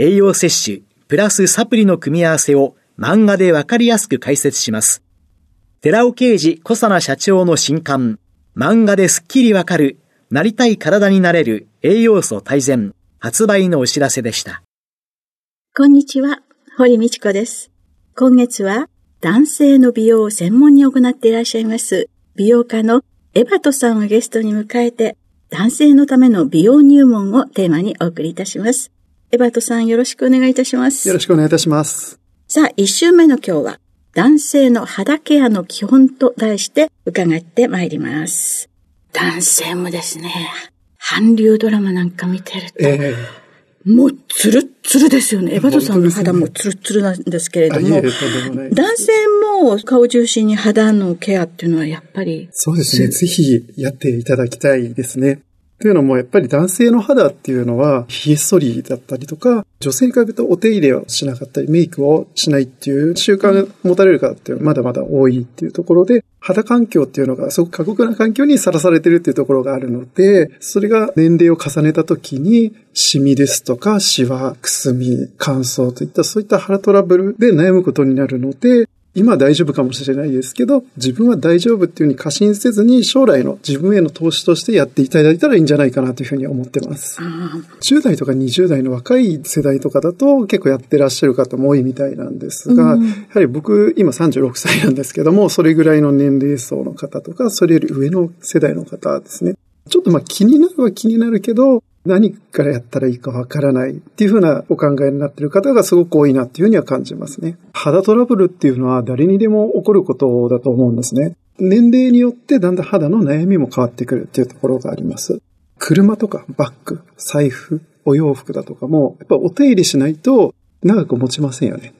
栄養摂取プラスサプリの組み合わせを漫画でわかりやすく解説します。寺尾啓治小佐奈社長の新刊、漫画ですっきりわかる、なりたい体になれる栄養素大全、発売のお知らせでした。こんにちは、堀道子です。今月は男性の美容を専門に行っていらっしゃいます、美容家のエバトさんをゲストに迎えて、男性のための美容入門をテーマにお送りいたします。エバトさんよろしくお願いいたします。よろしくお願いいたします。さあ、一週目の今日は、男性の肌ケアの基本と題して伺ってまいります。男性もですね、韓流ドラマなんか見てると、えー、もうツルッツルですよね。エバトさんの肌もツルッツルなんですけれども、も男性も顔中心に肌のケアっていうのはやっぱり。そうですね。ぜひやっていただきたいですね。というのも、やっぱり男性の肌っていうのは、ひげ剃りだったりとか、女性に比べるとお手入れをしなかったり、メイクをしないっていう習慣が持たれる方っていうのはまだまだ多いっていうところで、肌環境っていうのがすごく過酷な環境にさらされてるっていうところがあるので、それが年齢を重ねた時に、シミですとか、シワ、くすみ、乾燥といったそういった肌トラブルで悩むことになるので、今は大丈夫かもしれないですけど、自分は大丈夫っていうふうに過信せずに、将来の自分への投資としてやっていただいたらいいんじゃないかなというふうに思ってます。10代とか20代の若い世代とかだと結構やってらっしゃる方も多いみたいなんですが、うん、やはり僕今36歳なんですけども、それぐらいの年齢層の方とか、それより上の世代の方ですね。ちょっとまあ気になるは気になるけど、何からやったらいいかわからないっていうふうなお考えになっている方がすごく多いなっていうふうには感じますね。肌トラブルっていうのは誰にでも起こることだと思うんですね。年齢によってだんだん肌の悩みも変わってくるっていうところがあります。車とかバッグ、財布、お洋服だとかも、やっぱお手入れしないと長く持ちませんよね。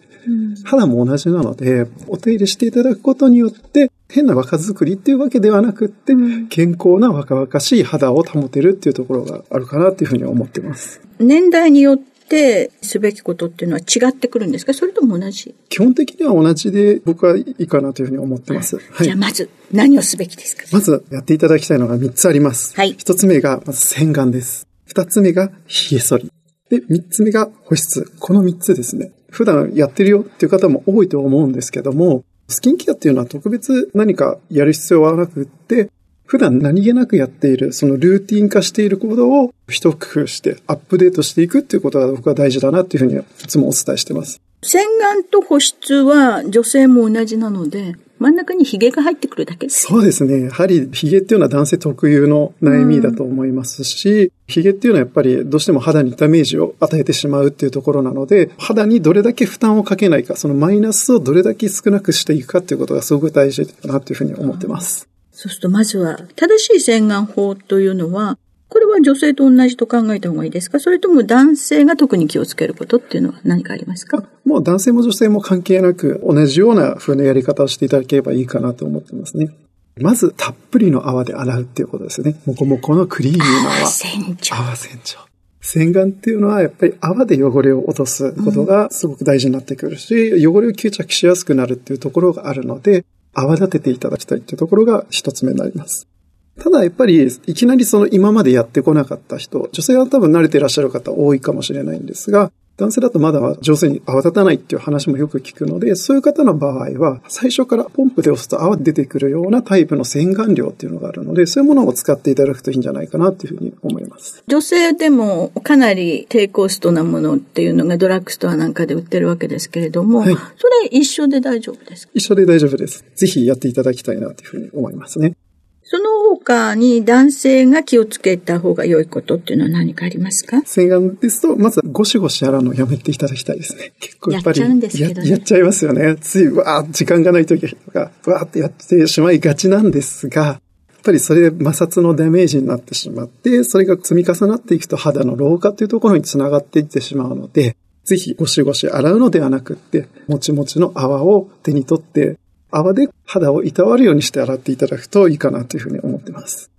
肌も同じなので、お手入れしていただくことによって、変な若作りっていうわけではなくって、健康な若々しい肌を保てるっていうところがあるかなっていうふうに思ってます。年代によってすべきことっていうのは違ってくるんですか？それとも同じ？基本的には同じで僕はいいかなというふうに思ってます。はい、じゃあまず何をすべきですか？まずやっていただきたいのが3つあります。はい。1つ目がまず洗顔です。2つ目が髭剃り。で、3つ目が保湿。この3つですね。普段やってるよっていう方も多いと思うんですけども、スキンケアっていうのは特別何かやる必要はなくって、普段何気なくやっている、そのルーティン化している行動を一工夫してアップデートしていくっていうことが僕は大事だなっていうふうにいつもお伝えしてます。洗顔と保湿は女性も同じなので、真ん中に髭が入ってくるだけそうですね。やはり髭っていうのは男性特有の悩みだと思いますし、髭っていうのはやっぱりどうしても肌にダメージを与えてしまうっていうところなので、肌にどれだけ負担をかけないか、そのマイナスをどれだけ少なくしていくかっていうことがすごく大事だなというふうに思ってます。そうするとまずは、正しい洗顔法というのは、これは女性と同じと考えた方がいいですか？それとも男性が特に気をつけることっていうのは何かありますか？もう男性も女性も関係なく同じような風なやり方をしていただければいいかなと思ってますね。まず、たっぷりの泡で洗うっていうことですね。もこもこのクリーミーな泡。泡洗浄。泡洗浄。洗顔っていうのはやっぱり泡で汚れを落とすことがすごく大事になってくるし、うん、汚れを吸着しやすくなるっていうところがあるので、泡立てていただきたいっていうところが一つ目になります。ただやっぱり、いきなりその今までやってこなかった人、女性は多分慣れていらっしゃる方多いかもしれないんですが、男性だとまだ上手に泡立たないっていう話もよく聞くので、そういう方の場合は、最初からポンプで押すと泡出てくるようなタイプの洗顔料っていうのがあるので、そういうものを使っていただくといいんじゃないかなっていうふうに思います。女性でもかなり低コストなものっていうのがドラッグストアなんかで売ってるわけですけれども、はい、それ一緒で大丈夫ですか？一緒で大丈夫です。ぜひやっていただきたいなというふうに思いますね。その他に男性が気をつけた方が良いことっていうのは何かありますか？洗顔ですと、まずゴシゴシ洗うのをやめていただきたいですね。結構やっぱり。やっちゃうんですけどね。やっちゃいますよね。つい、わー、時間がない時とか、わーってやってしまいがちなんですが、やっぱりそれで摩擦のダメージになってしまって、それが積み重なっていくと肌の老化というところにつながっていってしまうので、ぜひゴシゴシ洗うのではなくって、もちもちの泡を手に取って、泡で肌をいたわるようにして洗っていただくといいかなというふうに思ってます。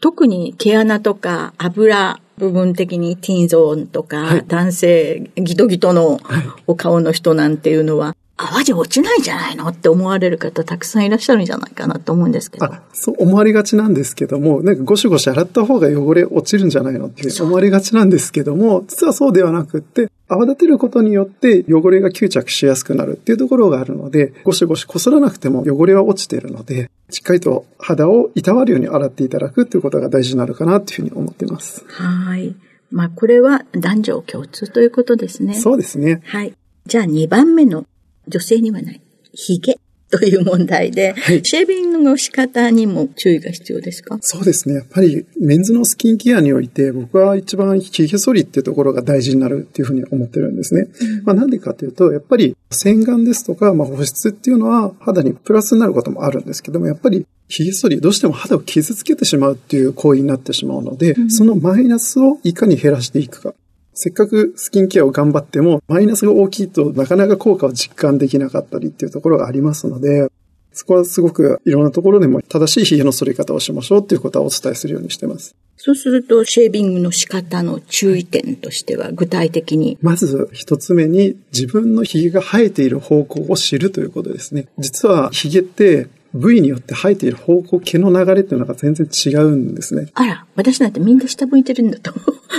特に毛穴とか油部分的にティーンゾーンとか、はい、男性ギトギトのお顔の人なんていうのは、泡じゃ落ちないじゃないのって思われる方たくさんいらっしゃるんじゃないかなと思うんですけど。あ、そう思われがちなんですけども、なんかゴシゴシ洗った方が汚れ落ちるんじゃないのって思われがちなんですけども、実はそうではなくって、泡立てることによって汚れが吸着しやすくなるっていうところがあるので、ゴシゴシこすらなくても汚れは落ちているので、しっかりと肌をいたわるように洗っていただくっていうことが大事になるかなっていうふうに思っています。はい。まあ、これは男女共通ということですね。そうですね。はい。じゃあ2番目の女性にはない。髭。という問題で、はい、シェービングの仕方にも注意が必要ですか？そうですね。やっぱりメンズのスキンケアにおいて僕は一番髭剃りっていうところが大事になるっていうふうに思ってるんですね。うん、まあなんでかというと、やっぱり洗顔ですとか、まあ保湿っていうのは肌にプラスになることもあるんですけども、やっぱり髭剃り、どうしても肌を傷つけてしまうっていう行為になってしまうので、うん、そのマイナスをいかに減らしていくか。せっかくスキンケアを頑張っても、マイナスが大きいとなかなか効果を実感できなかったりっていうところがありますので、そこはすごくいろんなところでも正しい髭の剃り方をしましょうっていうことはお伝えするようにしてます。そうすると、シェービングの仕方の注意点としては具体的にまず一つ目に自分の髭が生えている方向を知るということですね。実は髭って部位によって生えている方向、毛の流れっていうのが全然違うんですね。あら、私なんてみんな下向いてるんだと。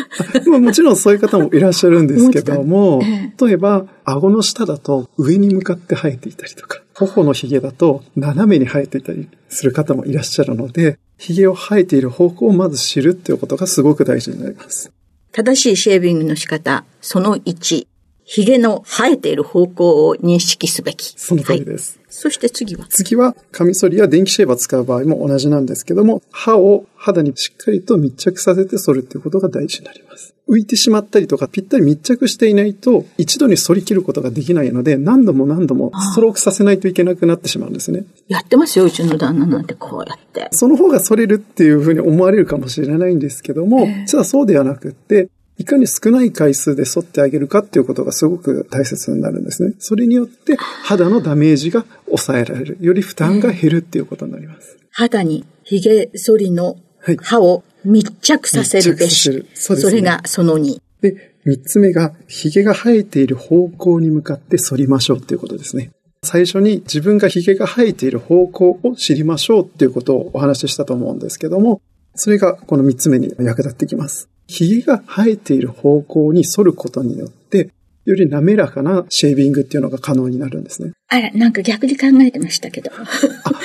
もちろんそういう方もいらっしゃるんですけども、例えば、顎の下だと上に向かって生えていたりとか、頬の髭だと斜めに生えていたりする方もいらっしゃるので、髭を生えている方向をまず知るっていうことがすごく大事になります。正しいシェービングの仕方、その1、髭の生えている方向を認識すべき。その通りです。はいそして次は？次は、カミソリや電気シェーバー使う場合も同じなんですけども、歯を肌にしっかりと密着させて剃るっていうことが大事になります。浮いてしまったりとか、ぴったり密着していないと、一度に反り切ることができないので、何度も何度もストロークさせないといけなくなってしまうんですね。やってますよ、うちの旦那なんてこうやって。その方が反れるっていうふうに思われるかもしれないんですけども、実はそうではなくって、いかに少ない回数で沿ってあげるかっていうことがすごく大切になるんですね。それによって肌のダメージが抑えられる。より負担が減るっていうことになります。肌に髭剃りの歯を密着させるべし。はい、そね、それがその2。で、三つ目が、髭が生えている方向に向かって反りましょうっていうことですね。最初に自分が髭が生えている方向を知りましょうっていうことをお話ししたと思うんですけども、それがこの三つ目に役立ってきます。髭が生えている方向に反ることによって、より滑らかなシェービングっていうのが可能になるんですね。あら、なんか逆に考えてましたけど。あ、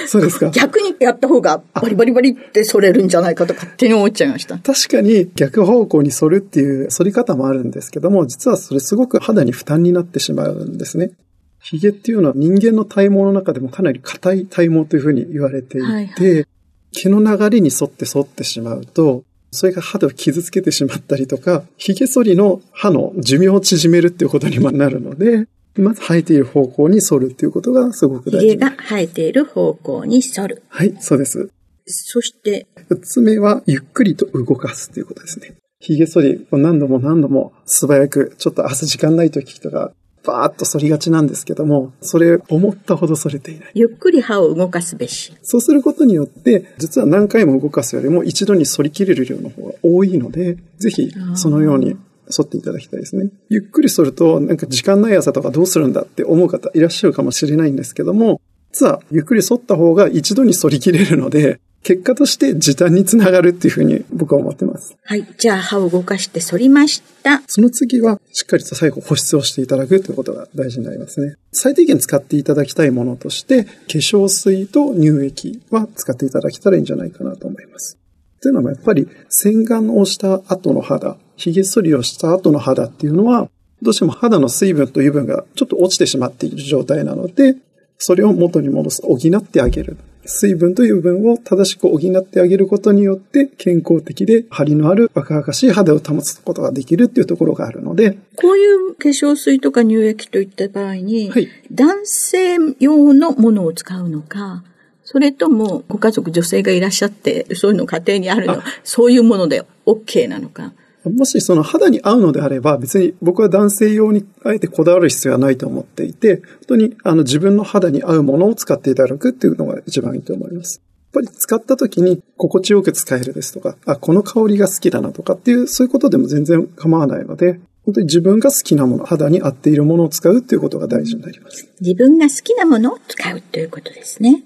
そうですか。逆にやった方がバリバリバリって反れるんじゃないかと勝手に思っちゃいました。確かに逆方向に反るっていう反り方もあるんですけども、実はそれすごく肌に負担になってしまうんですね。髭っていうのは人間の体毛の中でもかなり硬い体毛というふうに言われていて、はいはい、毛の流れに沿って沿ってしまうと、それが肌を傷つけてしまったりとか、髭剃りの歯の寿命を縮めるっていうことにもなるので、まず生えている方向に反るっていうことがすごく大事。髭が生えている方向に反る。はい、そうです。そして、二つ目は、ゆっくりと動かすということですね。髭剃りを何度も何度も素早く、ちょっと朝時間ない時とか、バーッと反りがちなんですけども、それ思ったほど反れていない。ゆっくり歯を動かすべし。そうすることによって、実は何回も動かすよりも一度に反り切れる量の方が多いので、ぜひそのように反っていただきたいですね。ゆっくり反ると、なんか時間ない朝とかどうするんだって思う方いらっしゃるかもしれないんですけども、実はゆっくり反った方が一度に反り切れるので、結果として時短につながるっていうふうに僕は思ってます。はい。じゃあ歯を動かして反りました。その次はしっかりと最後保湿をしていただくということが大事になりますね。最低限使っていただきたいものとして、化粧水と乳液は使っていただけたらいいんじゃないかなと思います。というのはやっぱり洗顔をした後の肌、髭剃りをした後の肌っていうのは、どうしても肌の水分と油分がちょっと落ちてしまっている状態なので、それを元に戻す、補ってあげる。水分と油分を正しく補ってあげることによって健康的で張りのある若々しい肌を保つことができるっていうところがあるので。こういう化粧水とか乳液といった場合に、はい、男性用のものを使うのか、それともご家族女性がいらっしゃって、そういうの家庭にあるの、そういうもので OK なのか。もしその肌に合うのであれば、別に僕は男性用にあえてこだわる必要はないと思っていて、本当にあの自分の肌に合うものを使っていただくっていうのが一番いいと思います。やっぱり使った時に心地よく使えるですとか、あ、この香りが好きだなとかっていう、そういうことでも全然構わないので、本当に自分が好きなもの、肌に合っているものを使うっていうことが大事になります。自分が好きなものを使うということですね。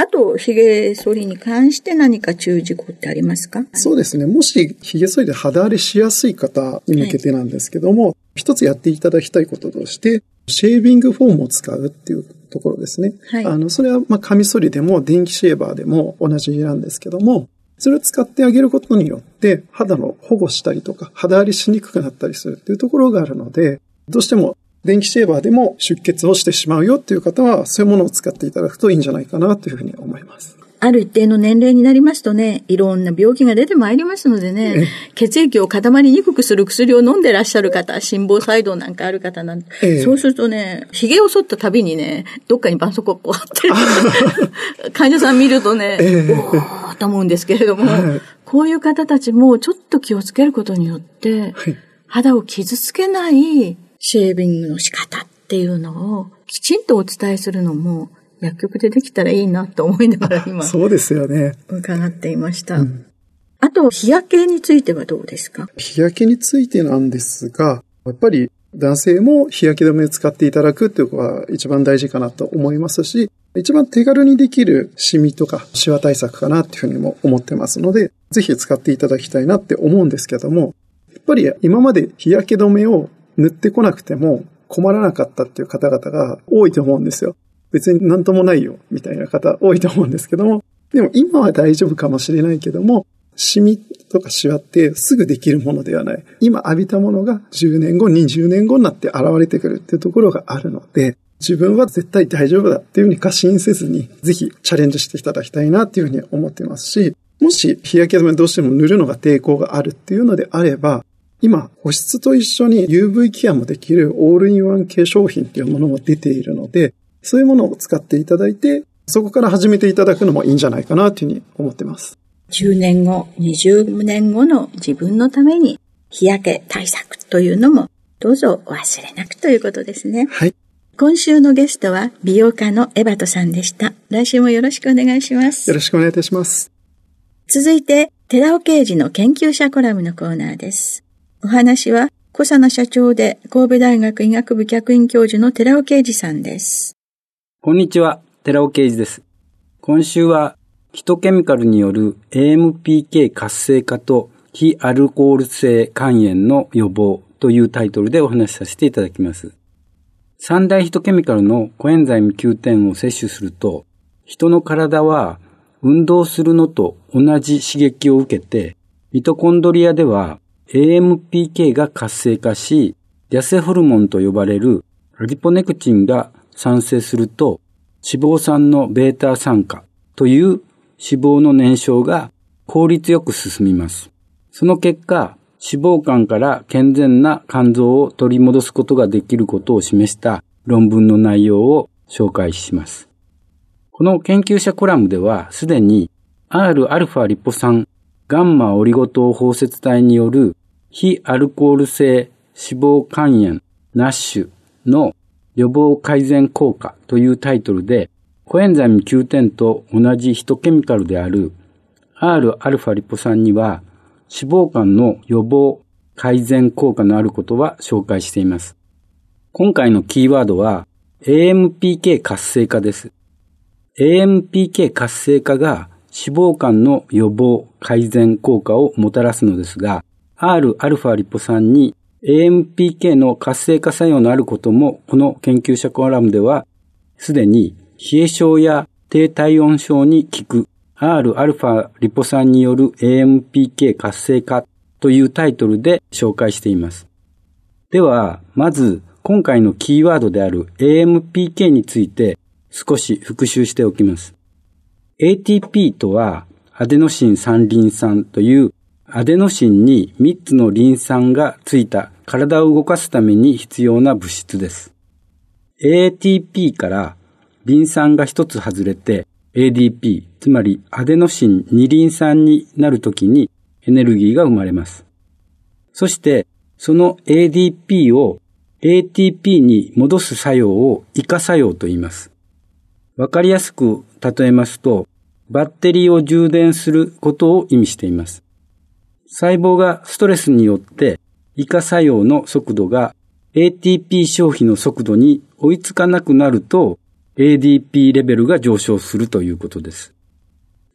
あと、髭剃りに関して何か注意事項ってありますか？そうですね。もし髭剃りで肌荒れしやすい方に向けてなんですけども、はい、一つやっていただきたいこととして、シェービングフォームを使うっていうところですね。はい、あの、それは、まあ、カミソリでも電気シェーバーでも同じなんですけども、それを使ってあげることによって、肌の保護したりとか、肌荒れしにくくなったりするっていうところがあるので、どうしても電気シェーバーでも出血をしてしまうよっていう方は、そういうものを使っていただくといいんじゃないかなというふうに思います。ある一定の年齢になりますとね、いろんな病気が出てまいりますのでね、血液を固まりにくくする薬を飲んでらっしゃる方、心房細動なんかある方なんて、そうするとね、髭を剃ったたびにね、どっかに絆創膏を貼ってる。患者さん見るとね、おーと思うんですけれども、はい、こういう方たちもちょっと気をつけることによって、肌を傷つけないシェービングの仕方っていうのをきちんとお伝えするのも薬局でできたらいいなと思いながら今。そうですよね。伺っていました。うん、あと、日焼けについてはどうですか？日焼けについてなんですが、やっぱり男性も日焼け止めを使っていただくっていうことが一番大事かなと思いますし、一番手軽にできるシミとかシワ対策かなっていうふうにも思ってますので、ぜひ使っていただきたいなって思うんですけども、やっぱり今まで日焼け止めを塗ってこなくても困らなかったっていう方々が多いと思うんですよ。別になんともないよ、みたいな方多いと思うんですけども、でも今は大丈夫かもしれないけども、シミとかシワってすぐできるものではない。今浴びたものが10年後、20年後になって現れてくるっていうところがあるので、自分は絶対大丈夫だっていうふうに過信せずに、ぜひチャレンジしていただきたいなっていうふうに思ってますし、もし日焼け止めどうしても塗るのが抵抗があるっていうのであれば、今、保湿と一緒に UV ケアもできるオールインワン化粧品っていうものも出ているので、そういうものを使っていただいて、そこから始めていただくのもいいんじゃないかなというふうに思ってます。10年後、20年後の自分のために日焼け対策というのもどうぞお忘れなくということですね。はい。今週のゲストは美容家のエバトさんでした。来週もよろしくお願いします。よろしくお願いいたします。続いて、寺尾刑事の研究者コラムのコーナーです。お話は、小佐奈社長で神戸大学医学部客員教授の寺尾啓二さんです。こんにちは、寺尾啓二です。今週は、ヒトケミカルによる AMPK 活性化と非アルコール性肝炎の予防というタイトルでお話しさせていただきます。三大ヒトケミカルのコエンザイム Q10 を摂取すると、人の体は運動するのと同じ刺激を受けて、ミトコンドリアでは AMPK が活性化し、痩せホルモンと呼ばれるアリポネクチンが産生すると、脂肪酸のベータ酸化という脂肪の燃焼が効率よく進みます。その結果、脂肪肝から健全な肝臓を取り戻すことができることを示した論文の内容を紹介します。この研究者コラムではすでに Rα リポ酸ガンマオリゴ糖包接体による非アルコール性脂肪肝炎 NASH の予防改善効果というタイトルで、コエンザイム Q10と同じヒトケミカルである Rα リポ酸には脂肪肝の予防改善効果のあることは紹介しています。今回のキーワードは AMPK 活性化です。AMPK 活性化が脂肪肝の予防、改善効果をもたらすのですが、Rα リポ酸に AMPK の活性化作用のあることも、この研究者コラムでは、すでに冷え症や低体温症に効く Rα リポ酸による AMPK 活性化というタイトルで紹介しています。では、まず今回のキーワードである AMPK について少し復習しておきます。ATP とはアデノシン三リン酸というアデノシンに3つのリン酸がついた体を動かすために必要な物質です。ATP からリン酸が1つ外れて ADP、つまりアデノシン二リン酸になるときにエネルギーが生まれます。そしてその ADP を ATP に戻す作用を異化作用と言います。わかりやすく例えますと、バッテリーを充電することを意味しています。細胞がストレスによって異化作用の速度が ATP 消費の速度に追いつかなくなると ADP レベルが上昇するということです。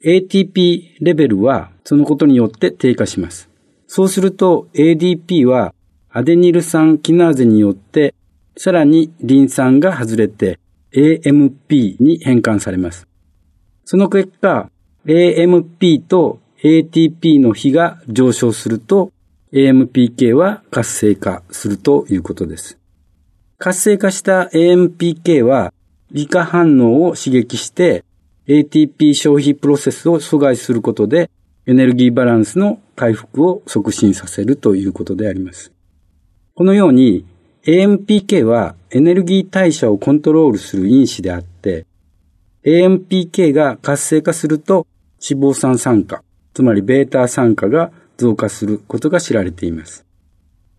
ATP レベルはそのことによって低下します。そうすると ADP はアデニル酸キナーゼによってさらにリン酸が外れて AMP に変換されます。その結果 AMP と ATP の比が上昇すると AMPK は活性化するということです。活性化した AMPK は理化反応を刺激して ATP 消費プロセスを阻害することでエネルギーバランスの回復を促進させるということであります。このように AMPK はエネルギー代謝をコントロールする因子であって AMPK が活性化すると脂肪酸酸化、つまりベータ酸化が増加することが知られています。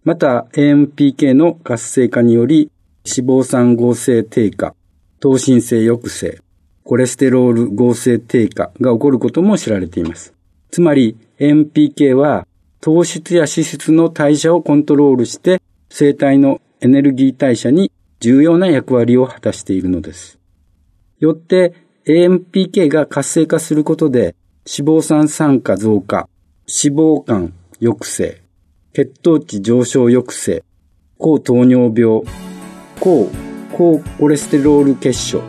また、AMPK の活性化により、脂肪酸合成低下、糖心性抑制、コレステロール合成低下が起こることも知られています。つまり、AMPK は糖質や脂質の代謝をコントロールして、生体のエネルギー代謝に重要な役割を果たしているのです。よって AMPK が活性化することで脂肪酸酸化増加、脂肪肝抑制、血糖値上昇抑制、高糖尿病、高高コレステロール結晶、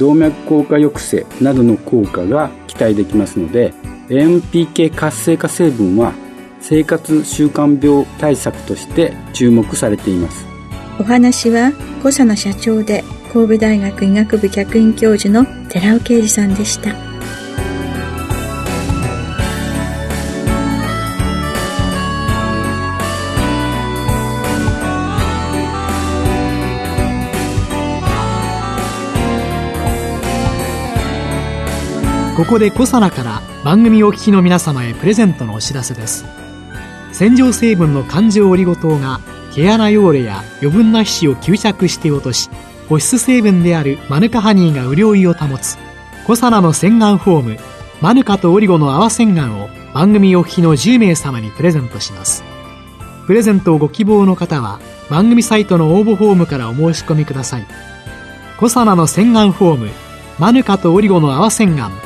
動脈硬化抑制などの効果が期待できますので AMPK 活性化成分は生活習慣病対策として注目されていますお話は小佐野社長で神戸大学医学部客員教授の寺尾啓二さんでした。ここでコサナから番組お聞きの皆様へプレゼントのお知らせです。洗浄成分の環状オリゴ糖が毛穴汚れや余分な皮脂を吸着して落とし保湿成分であるマヌカハニーが潤いを保つコサナの洗顔フォームマヌカとオリゴの泡洗顔を番組お聞きの10名様にプレゼントします。プレゼントをご希望の方は番組サイトの応募フォームからお申し込みください。コサナの洗顔フォームマヌカとオリゴの泡洗顔。